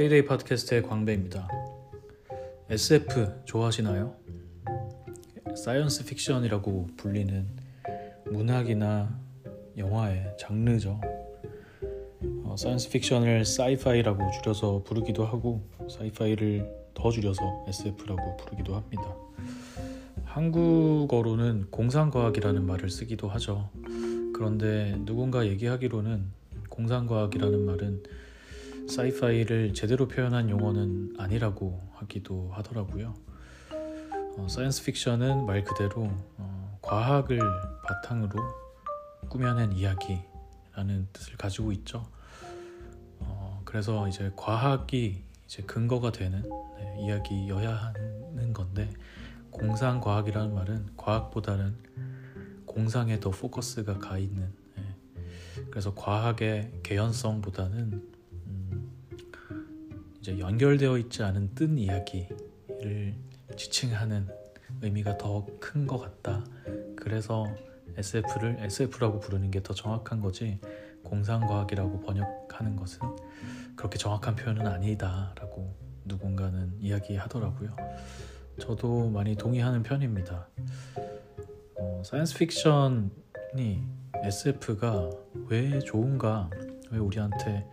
K-데이 팟캐스트의 광배입니다. SF 좋아하시나요? science fiction이라고 불리는 문학이나 영화의 장르죠. 어, science fiction을 sci-fi라고 줄여서 부르기도 하고 sci-fi를 더 줄여서 SF라고 부르기도 합니다. 한국어로는 공상과학이라는 말을 쓰기도 하죠. 그런데 누군가 얘기하기로는 공상과학이라는 말은 sci-fi를 제대로 표현한 용어는 아니라고 하기도 하더라고요. 어, science fiction은 말 그대로 어, 과학을 바탕으로 꾸며낸 이야기라는 뜻을 가지고 있죠. 어, 그래서 이제 과학이 이제 근거가 되는 네, 이야기여야 하는 건데 공상 과학이라는 말은 과학보다는 공상에 더 포커스가 가 있는 네. 그래서 과학의 개연성보다는 이제 연결되어 있지 않은 뜬 이야기를 지칭하는 의미가 더 큰 것 같다. 그래서 SF를 SF라고 부르는 게 더 정확한 거지 공상과학이라고 번역하는 것은 그렇게 정확한 표현은 아니다라고 누군가는 이야기하더라고요. 저도 많이 동의하는 편입니다. 어, science fiction이 SF가 왜 좋은가? 왜 우리한테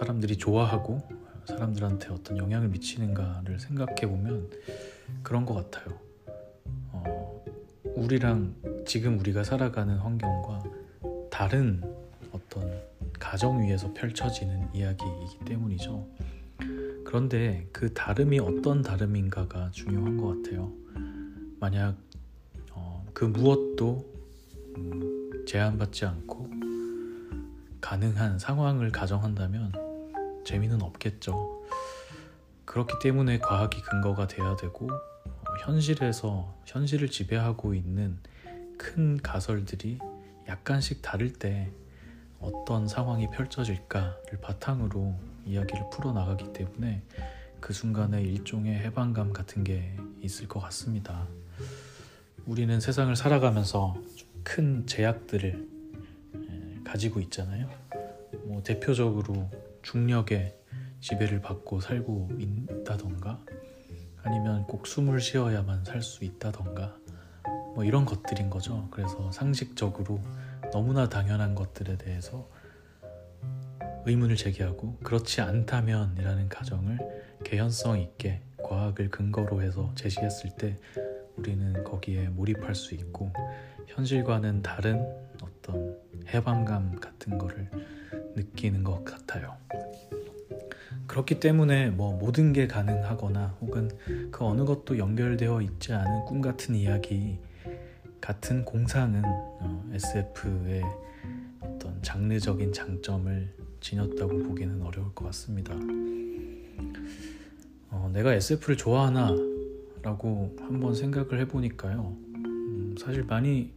사람들이 좋아하고 사람들한테 어떤 영향을 미치는가를 생각해 보면 그런 것 같아요. 어, 우리랑 지금 우리가 살아가는 환경과 다른 어떤 가정 위에서 펼쳐지는 이야기이기 때문이죠. 그런데 그 다름이 어떤 다름인가가 중요한 것 같아요. 만약 어, 그 무엇도 음, 제한받지 않고 가능한 상황을 가정한다면 재미는 없겠죠. 그렇기 때문에 과학이 근거가 돼야 되고 어, 현실에서 현실을 지배하고 있는 큰 가설들이 약간씩 다를 때 어떤 상황이 펼쳐질까를 바탕으로 이야기를 풀어 나가기 때문에 그 순간에 일종의 해방감 같은 게 있을 것 같습니다. 우리는 세상을 살아가면서 큰 제약들을 가지고 있잖아요. 뭐 대표적으로 중력의 지배를 받고 살고 있다던가 아니면 꼭 숨을 쉬어야만 살 수 있다던가 뭐 이런 것들인 거죠. 그래서 상식적으로 너무나 당연한 것들에 대해서 의문을 제기하고 그렇지 않다면이라는 가정을 개연성 있게 과학을 근거로 해서 제시했을 때 우리는 거기에 몰입할 수 있고 현실과는 다른 어떤 해방감 같은 거를 느끼는 것 같아요. 그렇기 때문에 뭐 모든 게 가능하거나 혹은 그 어느 것도 연결되어 있지 않은 꿈 같은 이야기 같은 공상은 어, SF의 어떤 장르적인 장점을 지녔다고 보기는 어려울 것 같습니다. 어, 내가 SF를 좋아하나 라고 한번 생각을 해보니까요. 음, 사실 많이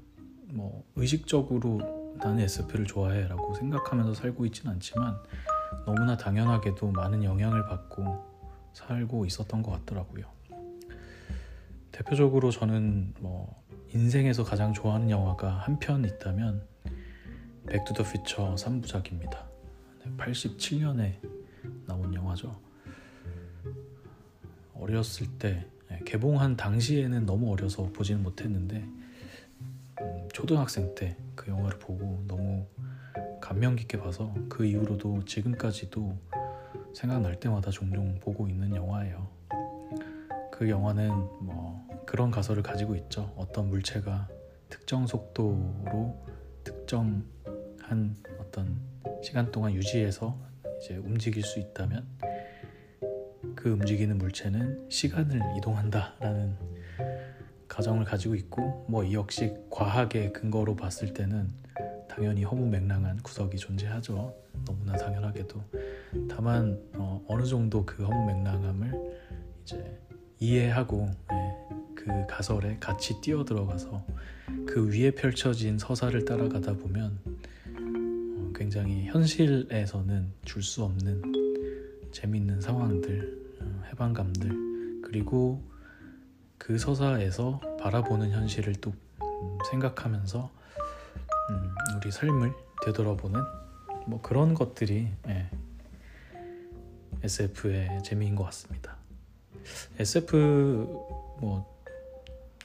뭐 의식적으로 나는 SF를 좋아해 라고 생각하면서 살고 있진 않지만 너무나 당연하게도 많은 영향을 받고 살고 있었던 것 같더라고요. 대표적으로 저는 뭐 인생에서 가장 좋아하는 영화가 한 편 있다면 백투더 퓨처 3부작입니다. 87년에 나온 영화죠. 어렸을 때 개봉한 당시에는 너무 어려서 보지는 못했는데 음, 초등학생 때 그 영화를 보고 너무 감명 깊게 봐서 그 이후로도 지금까지도 생각날 때마다 종종 보고 있는 영화예요. 그 영화는 뭐 그런 가설을 가지고 있죠. 어떤 물체가 특정 속도로 특정한 어떤 시간 동안 유지해서 이제 움직일 수 있다면 그 움직이는 물체는 시간을 이동한다라는 가정을 가지고 있고 뭐 이 역시 과학의 근거로 봤을 때는 당연히 허무맹랑한 구석이 존재하죠. 너무나 당연하게도 다만 어, 느 정도 그 허무맹랑함을 이제 이해하고 예, 그 가설에 같이 뛰어 들어가서 그 위에 펼쳐진 서사를 따라가다 보면 어, 굉장히 현실에서는 줄 수 없는 재밌는 상황들, 어, 해방감들 그리고 그 서사에서 바라보는 현실을 또 음, 생각하면서 음, 우리 삶을 되돌아보는 뭐 그런 것들이 예, SF의 재미인 것 같습니다. SF 뭐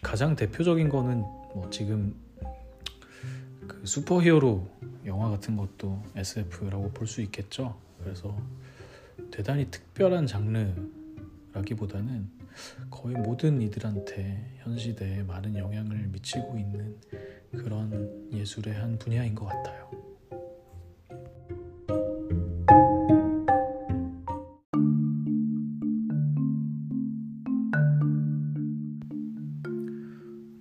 가장 대표적인 거는 뭐 지금 그 슈퍼히어로 영화 같은 것도 SF라고 볼 수 있겠죠. 그래서 대단히 특별한 장르라기보다는 거의 모든 이들한테 현 시대에 많은 영향을 미치고 있는 그런 예술의 한 분야인 것 같아요.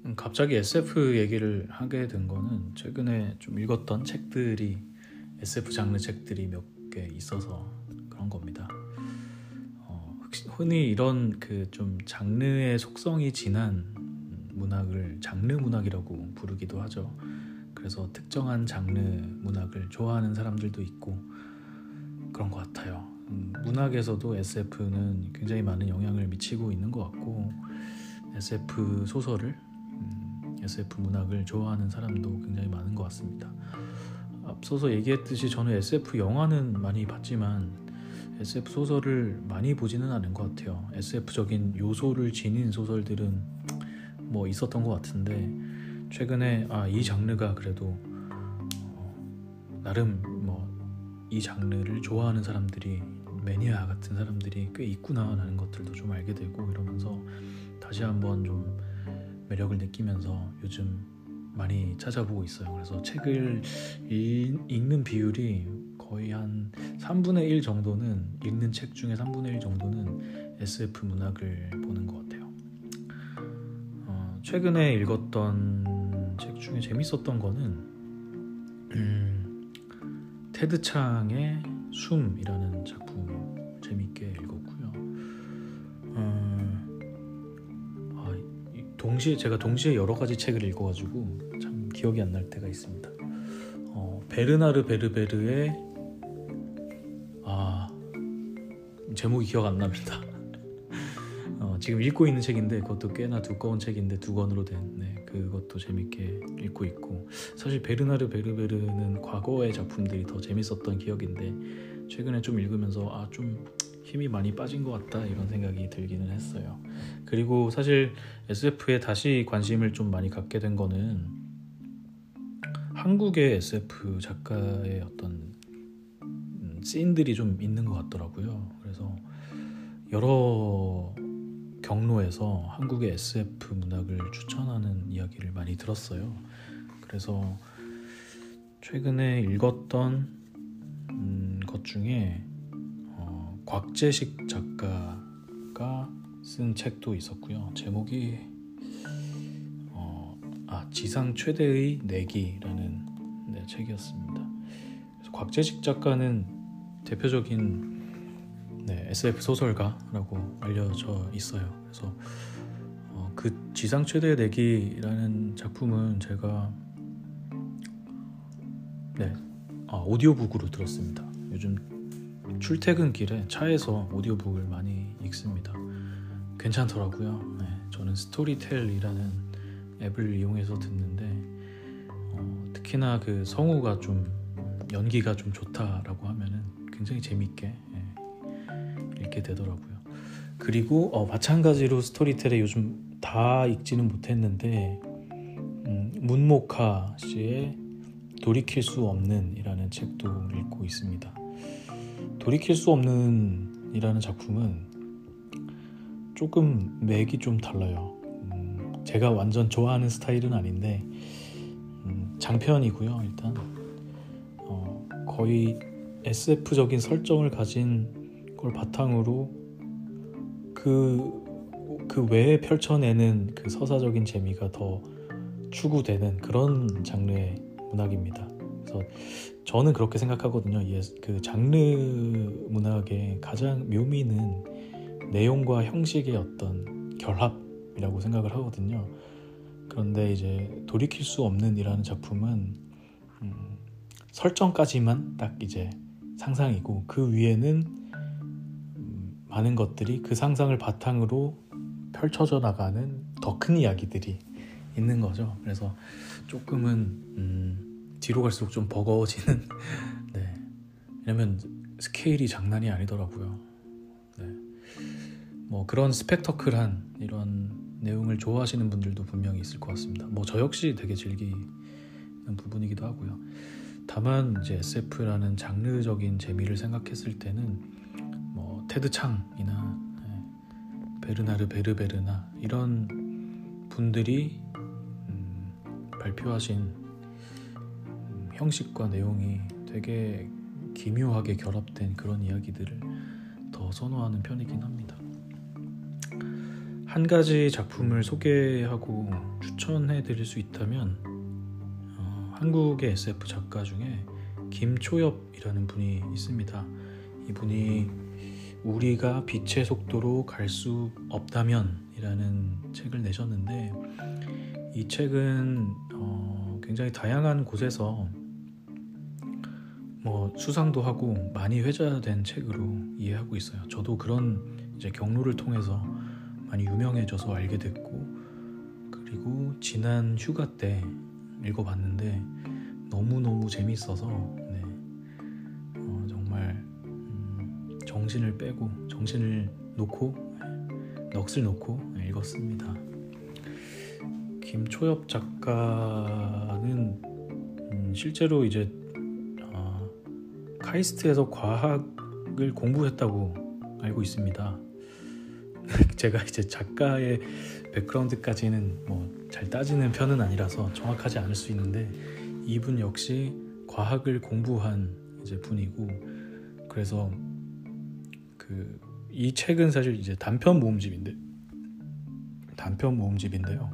음, 갑자기 SF 얘기를 하게 된 거는 최근에 좀 읽었던 책들이 SF 장르 책들이 몇 개 있어서 그런 겁니다. 어, 흔히 이런 그 좀 장르의 속성이 진한 문학을 장르 문학이라고 부르기도 하죠. 그래서 특정한 장르 문학을 좋아하는 사람들도 있고 그런 것 같아요. 음, 문학에서도 SF는 굉장히 많은 영향을 미치고 있는 것 같고 SF 소설을 음, SF 문학을 좋아하는 사람도 굉장히 많은 것 같습니다. 앞서서 얘기했듯이 저는 SF 영화는 많이 봤지만 SF 소설을 많이 보지는 않은 것 같아요. SF적인 요소를 지닌 소설들은 뭐 있었던 것 같은데 최근에 아 이 장르가 그래도 어, 나름 뭐 이 장르를 좋아하는 사람들이 매니아 같은 사람들이 꽤 있구나라는 것들도 좀 알게 되고 이러면서 다시 한번 좀 매력을 느끼면서 요즘 많이 찾아보고 있어요. 그래서 책을 읽는 비율이 거의 한 3분의 1 정도는 읽는 책 중에 3분의 1 정도는 SF 문학을 보는 것 같아요. 어, 최근에 읽었던 책 중에 재밌었던 거는 음, 테드 창의 숨이라는 작품 재밌게 읽었고요. 어, 아, 동시에 제가 동시에 여러 가지 책을 읽어가지고 참 기억이 안 날 때가 있습니다. 어, 베르나르 베르베르의 제목이 기억 안 납니다. 어, 지금 읽고 있는 책인데 그것도 꽤나 두꺼운 책인데 두 권으로 된 네, 그것도 재밌게 읽고 있고 사실 베르나르 베르베르는 과거의 작품들이 더 재밌었던 기억인데 최근에 좀 읽으면서 아 좀 힘이 많이 빠진 것 같다 이런 생각이 들기는 했어요. 그리고 사실 SF에 다시 관심을 좀 많이 갖게 된 거는 한국의 SF 작가의 어떤 씬들이 좀 있는 것 같더라고요. 그래서 여러 경로에서 한국의 SF 문학을 추천하는 이야기를 많이 들었어요. 그래서 최근에 읽었던 음, 것 중에 어, 곽재식 작가가 쓴 책도 있었고요. 제목이 어, 아 지상 최대의 내기라는 네, 책이었습니다. 그래서 곽재식 작가는 대표적인 네, SF 소설가라고 알려져 있어요. 그래서 어, 그 지상 최대 내기라는 작품은 제가 네 아, 오디오북으로 들었습니다. 요즘 출퇴근길에 차에서 오디오북을 많이 읽습니다. 괜찮더라고요. 네, 저는 스토리텔이라는 앱을 이용해서 듣는데 어, 특히나 그 성우가 좀 연기가 좀 좋다라고 하면은 굉장히 재밌게 예, 읽게 되더라고요. 그리고 어, 마찬가지로 스토리텔에 요즘 다 읽지는 못했는데 음, 문목하 씨의 돌이킬 수 없는이라는 책도 읽고 있습니다. 돌이킬 수 없는이라는 작품은 조금 맥이 좀 달라요. 음, 제가 완전 좋아하는 스타일은 아닌데 음, 장편이고요. 일단 어, 거의 SF적인 설정을 가진 걸 바탕으로 그, 그 외에 펼쳐내는 그 서사적인 재미가 더 추구되는 그런 장르의 문학입니다. 그래서 저는 그렇게 생각하거든요. 그 장르 문학의 가장 묘미는 내용과 형식의 어떤 결합이라고 생각을 하거든요. 그런데 이제 돌이킬 수 없는 이라는 작품은 음, 설정까지만 딱 이제 상상이고 그 위에는 음, 많은 것들이 그 상상을 바탕으로 펼쳐져 나가는 더 큰 이야기들이 있는 거죠. 그래서 조금은 음, 뒤로 갈수록 좀 버거워지는 네. 왜냐면 스케일이 장난이 아니더라고요. 뭐 그런 스펙터클한 이런 내용을 좋아하시는 분들도 분명히 있을 것 같습니다. 뭐 저 역시 되게 즐기는 부분이기도 하고요. 다만 이제 SF라는 장르적인 재미를 생각했을 때는 뭐 테드 창이나 예, 베르나르 베르베르나 이런 분들이 음, 발표하신 음, 형식과 내용이 되게 기묘하게 결합된 그런 이야기들을 더 선호하는 편이긴 합니다. 한 가지 작품을 소개하고 추천해 드릴 수 있다면 어, 한국의 SF 작가 중에 김초엽이라는 분이 있습니다. 이분이 우리가 빛의 속도로 갈 수 없다면 이라는 책을 내셨는데 이 책은 어, 굉장히 다양한 곳에서 뭐 수상도 하고 많이 회자된 책으로 이해하고 있어요. 저도 그런 이제 경로를 통해서 많이 유명해져서 알게 됐고 그리고 지난 휴가 때 읽어봤는데 너무 너무 재밌어서 정신을 빼고 정신을 놓고 넋을 놓고 읽었습니다. 김초엽 작가는 음, 실제로 이제 어, 카이스트에서 과학을 공부했다고 알고 있습니다. 제가 이제 작가의 백그라운드까지는 뭐 잘 따지는 편은 아니라서 정확하지 않을 수 있는데 이분 역시 과학을 공부한 이제 분이고 그래서 그 이 책은 사실 이제 단편 모음집인데 단편 모음집인데요.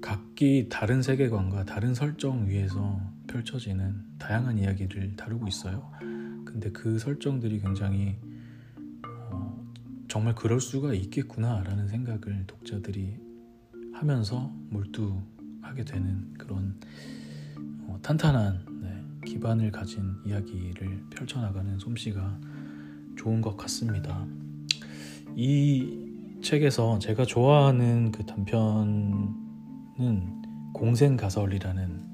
각기 다른 세계관과 다른 설정 위에서 펼쳐지는 다양한 이야기를 다루고 있어요. 근데 그 설정들이 굉장히 정말 그럴 수가 있겠구나라는 생각을 독자들이 하면서 몰두하게 되는 그런 어, 탄탄한 네, 기반을 가진 이야기를 펼쳐나가는 솜씨가 좋은 것 같습니다. 이 책에서 제가 좋아하는 그 단편은 공생가설이라는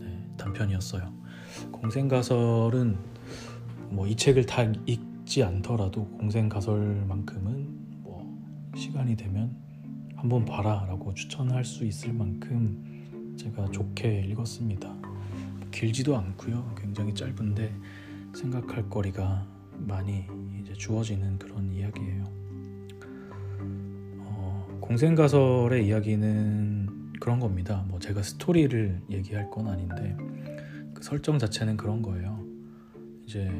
네, 단편이었어요. 공생가설은 뭐 이 책을 다 읽, 읽지 않더라도 공생가설만큼은 뭐 시간이 되면 한번 봐라라고 추천할 수 있을 만큼 제가 좋게 읽었습니다. 길지도 않고요. 굉장히 짧은데 생각할 거리가 많이 이제 주어지는 그런 이야기예요. 어, 공생가설의 이야기는 그런 겁니다. 뭐 제가 스토리를 얘기할 건 아닌데 그 설정 자체는 그런 거예요. 이제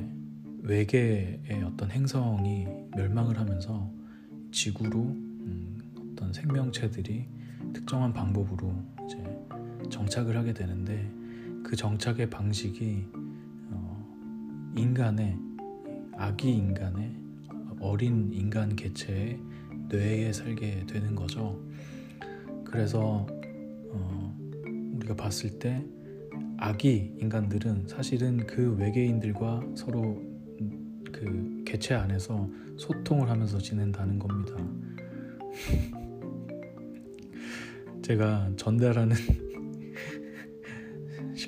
외계의 어떤 행성이 멸망을 하면서 지구로 음, 어떤 생명체들이 특정한 방법으로 이제 정착을 하게 되는데 그 정착의 방식이 어, 인간의 아기 인간의 어린 인간 개체의 뇌에 살게 되는 거죠. 그래서 어, 우리가 봤을 때 아기 인간들은 사실은 그 외계인들과 서로 그 개체 안에서 소통을 하면서 지낸다는 겁니다. 제가 전달하는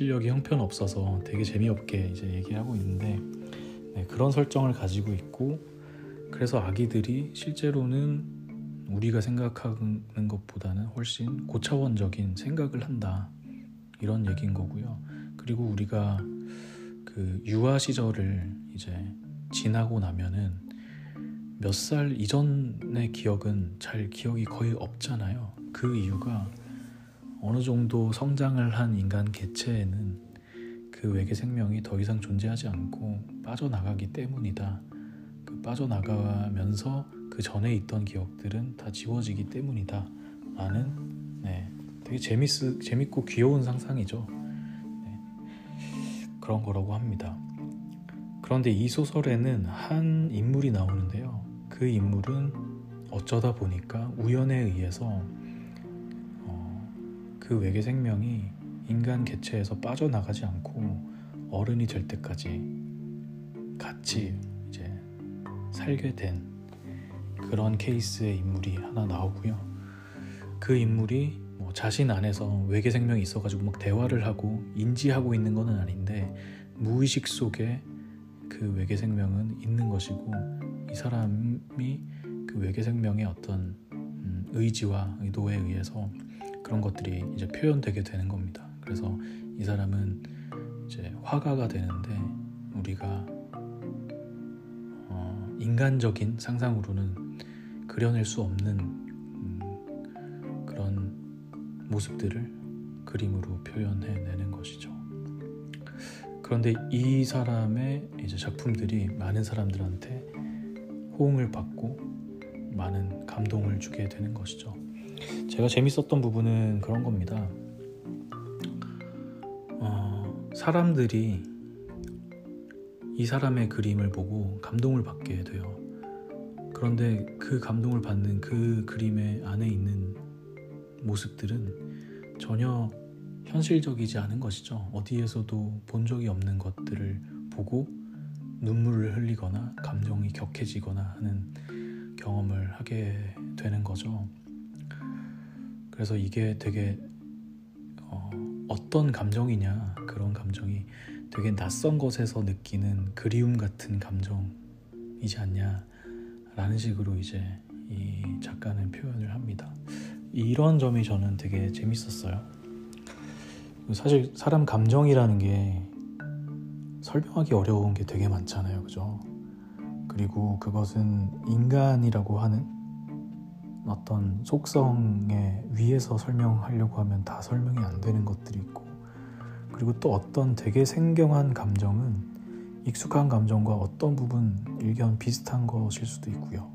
실력이 형편없어서 되게 재미없게 이제 얘기하고 있는데 네, 그런 설정을 가지고 있고 그래서 아기들이 실제로는 우리가 생각하는 것보다는 훨씬 고차원적인 생각을 한다 이런 얘기인 거고요. 그리고 우리가 그 유아 시절을 이제 지나고 나면은 몇 살 이전의 기억은 잘 기억이 거의 없잖아요. 그 이유가 어느 정도 성장을 한 인간 개체에는 그 외계 생명이 더 이상 존재하지 않고 빠져나가기 때문이다. 그 빠져나가면서 그 전에 있던 기억들은 다 지워지기 때문이다. 라는 네, 되게 재밌, 재밌고 귀여운 상상이죠. 네, 그런 거라고 합니다. 그런데 이 소설에는 한 인물이 나오는데요. 그 인물은 어쩌다 보니까 우연에 의해서 어, 그 외계 생명이 인간 개체에서 빠져나가지 않고 어른이 될 때까지 같이 이제 살게 된 그런 케이스의 인물이 하나 나오고요. 그 인물이 뭐 자신 안에서 외계 생명이 있어가지고 막 대화를 하고 인지하고 있는 것은 아닌데 무의식 속에 그그 외계 생명은 있는 것이고 이 사람이 그 외계 생명의 어떤 음, 의지와 의도에 의해서 그런 것들이 이제 표현되게 되는 겁니다. 그래서 이 사람은 이제 화가가 되는데 우리가 어, 인간적인 상상으로는 그려낼 수 없는 음, 그런 모습들을 그림으로 표현해내는 것이죠. 그런데 이 사람의 이제 작품들이 많은 사람들한테 호응을 받고 많은 감동을 주게 되는 것이죠. 제가 재밌었던 부분은 그런 겁니다. 어, 사람들이 이 사람의 그림을 보고 감동을 받게 돼요. 그런데 그 감동을 받는 그 그림의 안에 있는 모습들은 전혀 현실적이지 않은 것이죠. 어디에서도 본 적이 없는 것들을 보고 눈물을 흘리거나 감정이 격해지거나 하는 경험을 하게 되는 거죠. 그래서 이게 되게 어, 어떤 감정이냐 그런 감정이 되게 낯선 것에서 느끼는 그리움 같은 감정이지 않냐라는 식으로 이제 이 작가는 표현을 합니다. 이런 점이 저는 되게 재밌었어요. 사실 사람 감정이라는 게 설명하기 어려운 게 되게 많잖아요. 그죠? 그리고 그것은 인간이라고 하는 어떤 속성에 위에서 설명하려고 하면 다 설명이 안 되는 것들이 있고 그리고 또 어떤 되게 생경한 감정은 익숙한 감정과 어떤 부분 일견 비슷한 것일 수도 있고요.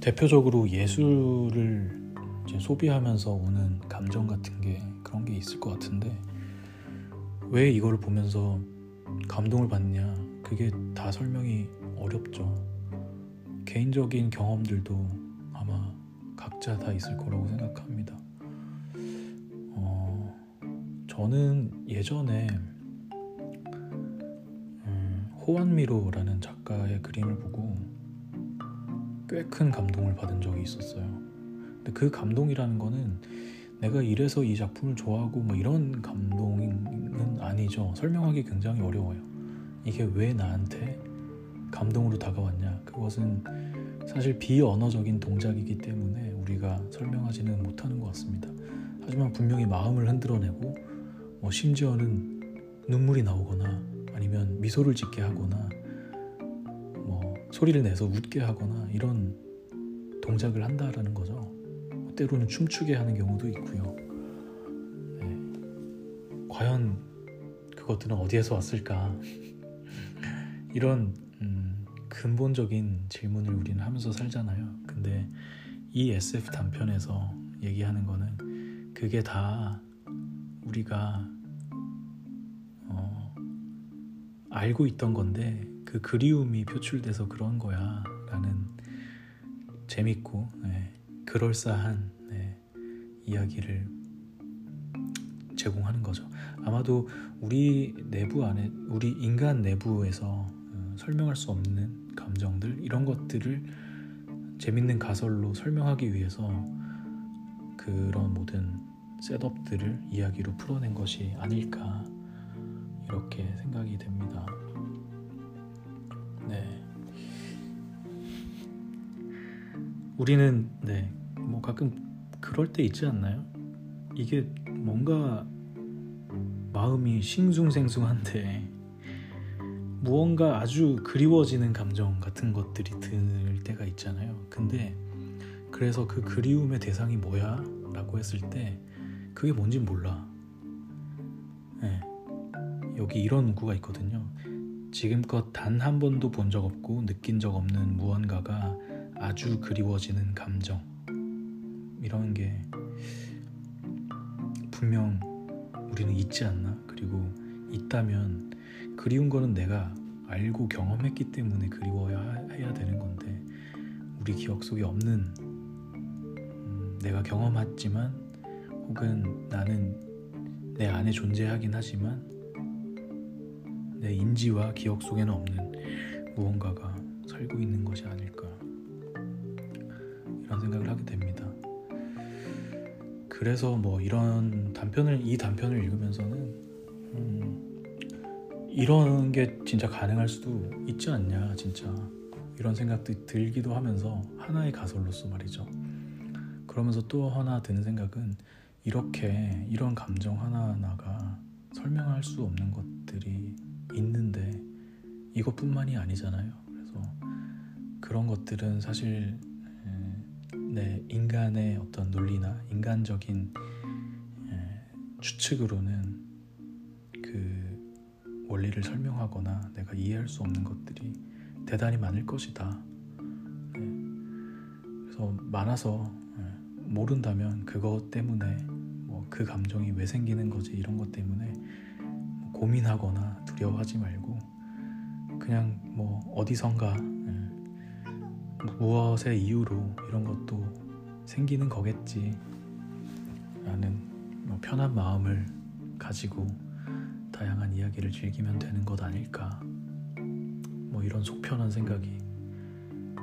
대표적으로 예술을 소비하면서 오는 감정 같은 게 그런 게 있을 것 같은데 왜 이걸 보면서 감동을 받냐 그게 다 설명이 어렵죠. 개인적인 경험들도 아마 각자 다 있을 거라고 생각합니다. 어, 저는 예전에 음, 호환미로라는 작가의 그림을 보고 꽤 큰 감동을 받은 적이 있었어요. 근데 그 감동이라는 거는 내가 이래서 이 작품을 좋아하고 뭐 이런 감동은 아니죠. 설명하기 굉장히 어려워요. 이게 왜 나한테 감동으로 다가왔냐? 그것은 사실 비언어적인 동작이기 때문에 우리가 설명하지는 못하는 것 같습니다. 하지만 분명히 마음을 흔들어내고 뭐 심지어는 눈물이 나오거나 아니면 미소를 짓게 하거나 뭐 소리를 내서 웃게 하거나 이런 동작을 한다라는 거죠. 때로는 춤추게 하는 경우도 있고요. 네. 과연 그것들은 어디에서 왔을까? 이런 음, 근본적인 질문을 우리는 하면서 살잖아요. 근데 이 SF 단편에서 얘기하는 거는 그게 다 우리가 어, 알고 있던 건데 그 그리움이 표출돼서 그런 거야 라는 재밌고 네, 그럴싸한 네, 이야기를 제공하는 거죠. 아마도 우리 내부 안에 우리 인간 내부에서 어, 설명할 수 없는 감정들 이런 것들을 재밌는 가설로 설명하기 위해서 그런 모든 셋업들을 이야기로 풀어낸 것이 아닐까 이렇게 생각이 됩니다. 네. 우리는 네, 뭐 가끔 그럴 때 있지 않나요? 이게 뭔가 마음이 싱숭생숭한데 무언가 아주 그리워지는 감정 같은 것들이 들 때가 있잖아요. 근데 그래서 그 그리움의 대상이 뭐야? 라고 했을 때 그게 뭔지 몰라. 네. 여기 이런 문구가 있거든요. 지금껏 단 한 번도 본 적 없고 느낀 적 없는 무언가가 아주 그리워지는 감정. 이런 게 분명 우리는 있지 않나? 그리고 있다면 그리운 거는 내가 알고 경험했기 때문에 그리워야 해야 되는 건데 우리 기억 속에 없는 음, 내가 경험했지만 혹은 나는 내 안에 존재하긴 하지만 내 인지와 기억 속에는 없는 무언가가 살고 있는 것이 아닐까 이런 생각을 하게 됩니다. 그래서 뭐 이런 단편을 이 단편을 읽으면서는 음, 이런 게 진짜 가능할 수도 있지 않냐 진짜. 이런 생각도 들기도 하면서 하나의 가설로서 말이죠. 그러면서 또 하나 드는 생각은 이렇게 이런 감정 하나하나가 설명할 수 없는 것들이 있는데 이것뿐만이 아니잖아요. 그래서 그런 것들은 사실 내 인간의 어떤 논리나 인간적인 추측으로는 그 원리를 설명하거나 내가 이해할 수 없는 것들이 대단히 많을 것이다. 네. 그래서 많아서 모른다면 그것 때문에 뭐 그 감정이 왜 생기는 거지 이런 것 때문에 뭐 고민하거나 두려워하지 말고 그냥 뭐 어디선가 무엇의 이유로 이런 것도 생기는 거겠지 라는 뭐 편한 마음을 가지고 다양한 이야기를 즐기면 되는 것 아닐까 뭐 이런 속편한 생각이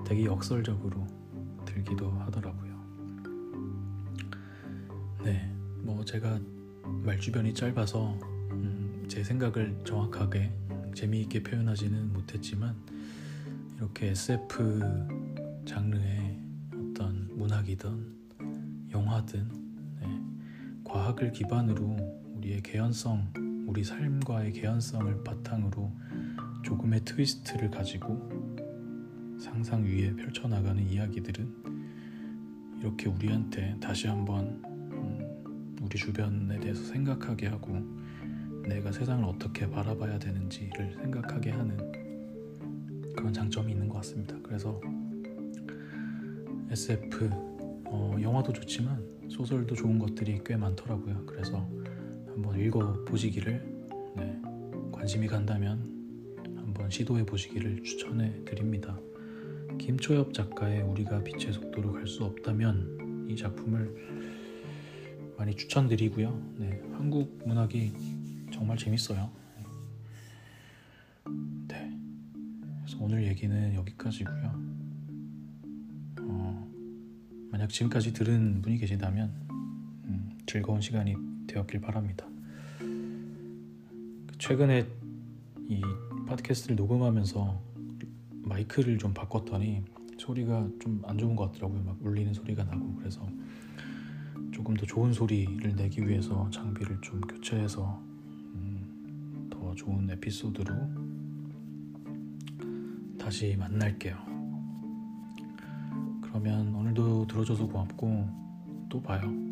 되게 역설적으로 들기도 하더라고요. 네, 뭐 제가 말 주변이 짧아서 음, 제 생각을 정확하게 재미있게 표현하지는 못했지만 이렇게 SF 장르의 어떤 문학이든 영화든 네, 과학을 기반으로 우리의 개연성, 우리 삶과의 개연성을 바탕으로 조금의 트위스트를 가지고 상상 위에 펼쳐나가는 이야기들은 이렇게 우리한테 다시 한번 음, 우리 주변에 대해서 생각하게 하고 내가 세상을 어떻게 바라봐야 되는지를 생각하게 하는 그런 장점이 있는 것 같습니다. 그래서 SF 어, 영화도 좋지만 소설도 좋은 것들이 꽤 많더라고요. 그래서 한번 읽어 보시기를 네, 관심이 간다면 한번 시도해 보시기를 추천해 드립니다. 김초엽 작가의 우리가 빛의 속도로 갈 수 없다면 이 작품을 많이 추천드리고요. 네, 한국 문학이 정말 재밌어요. 네, 그래서 오늘 얘기는 여기까지고요. 어, 만약 지금까지 들은 분이 계시다면 음, 즐거운 시간이 되었길 바랍니다. 최근에 이 팟캐스트를 녹음하면서 마이크를 좀 바꿨더니 소리가 좀 안 좋은 것 같더라고요. 막 울리는 소리가 나고 그래서 조금 더 좋은 소리를 내기 위해서 장비를 좀 교체해서 음, 더 좋은 에피소드로 다시 만날게요. 그러면 오늘도 들어줘서 고맙고 또 봐요.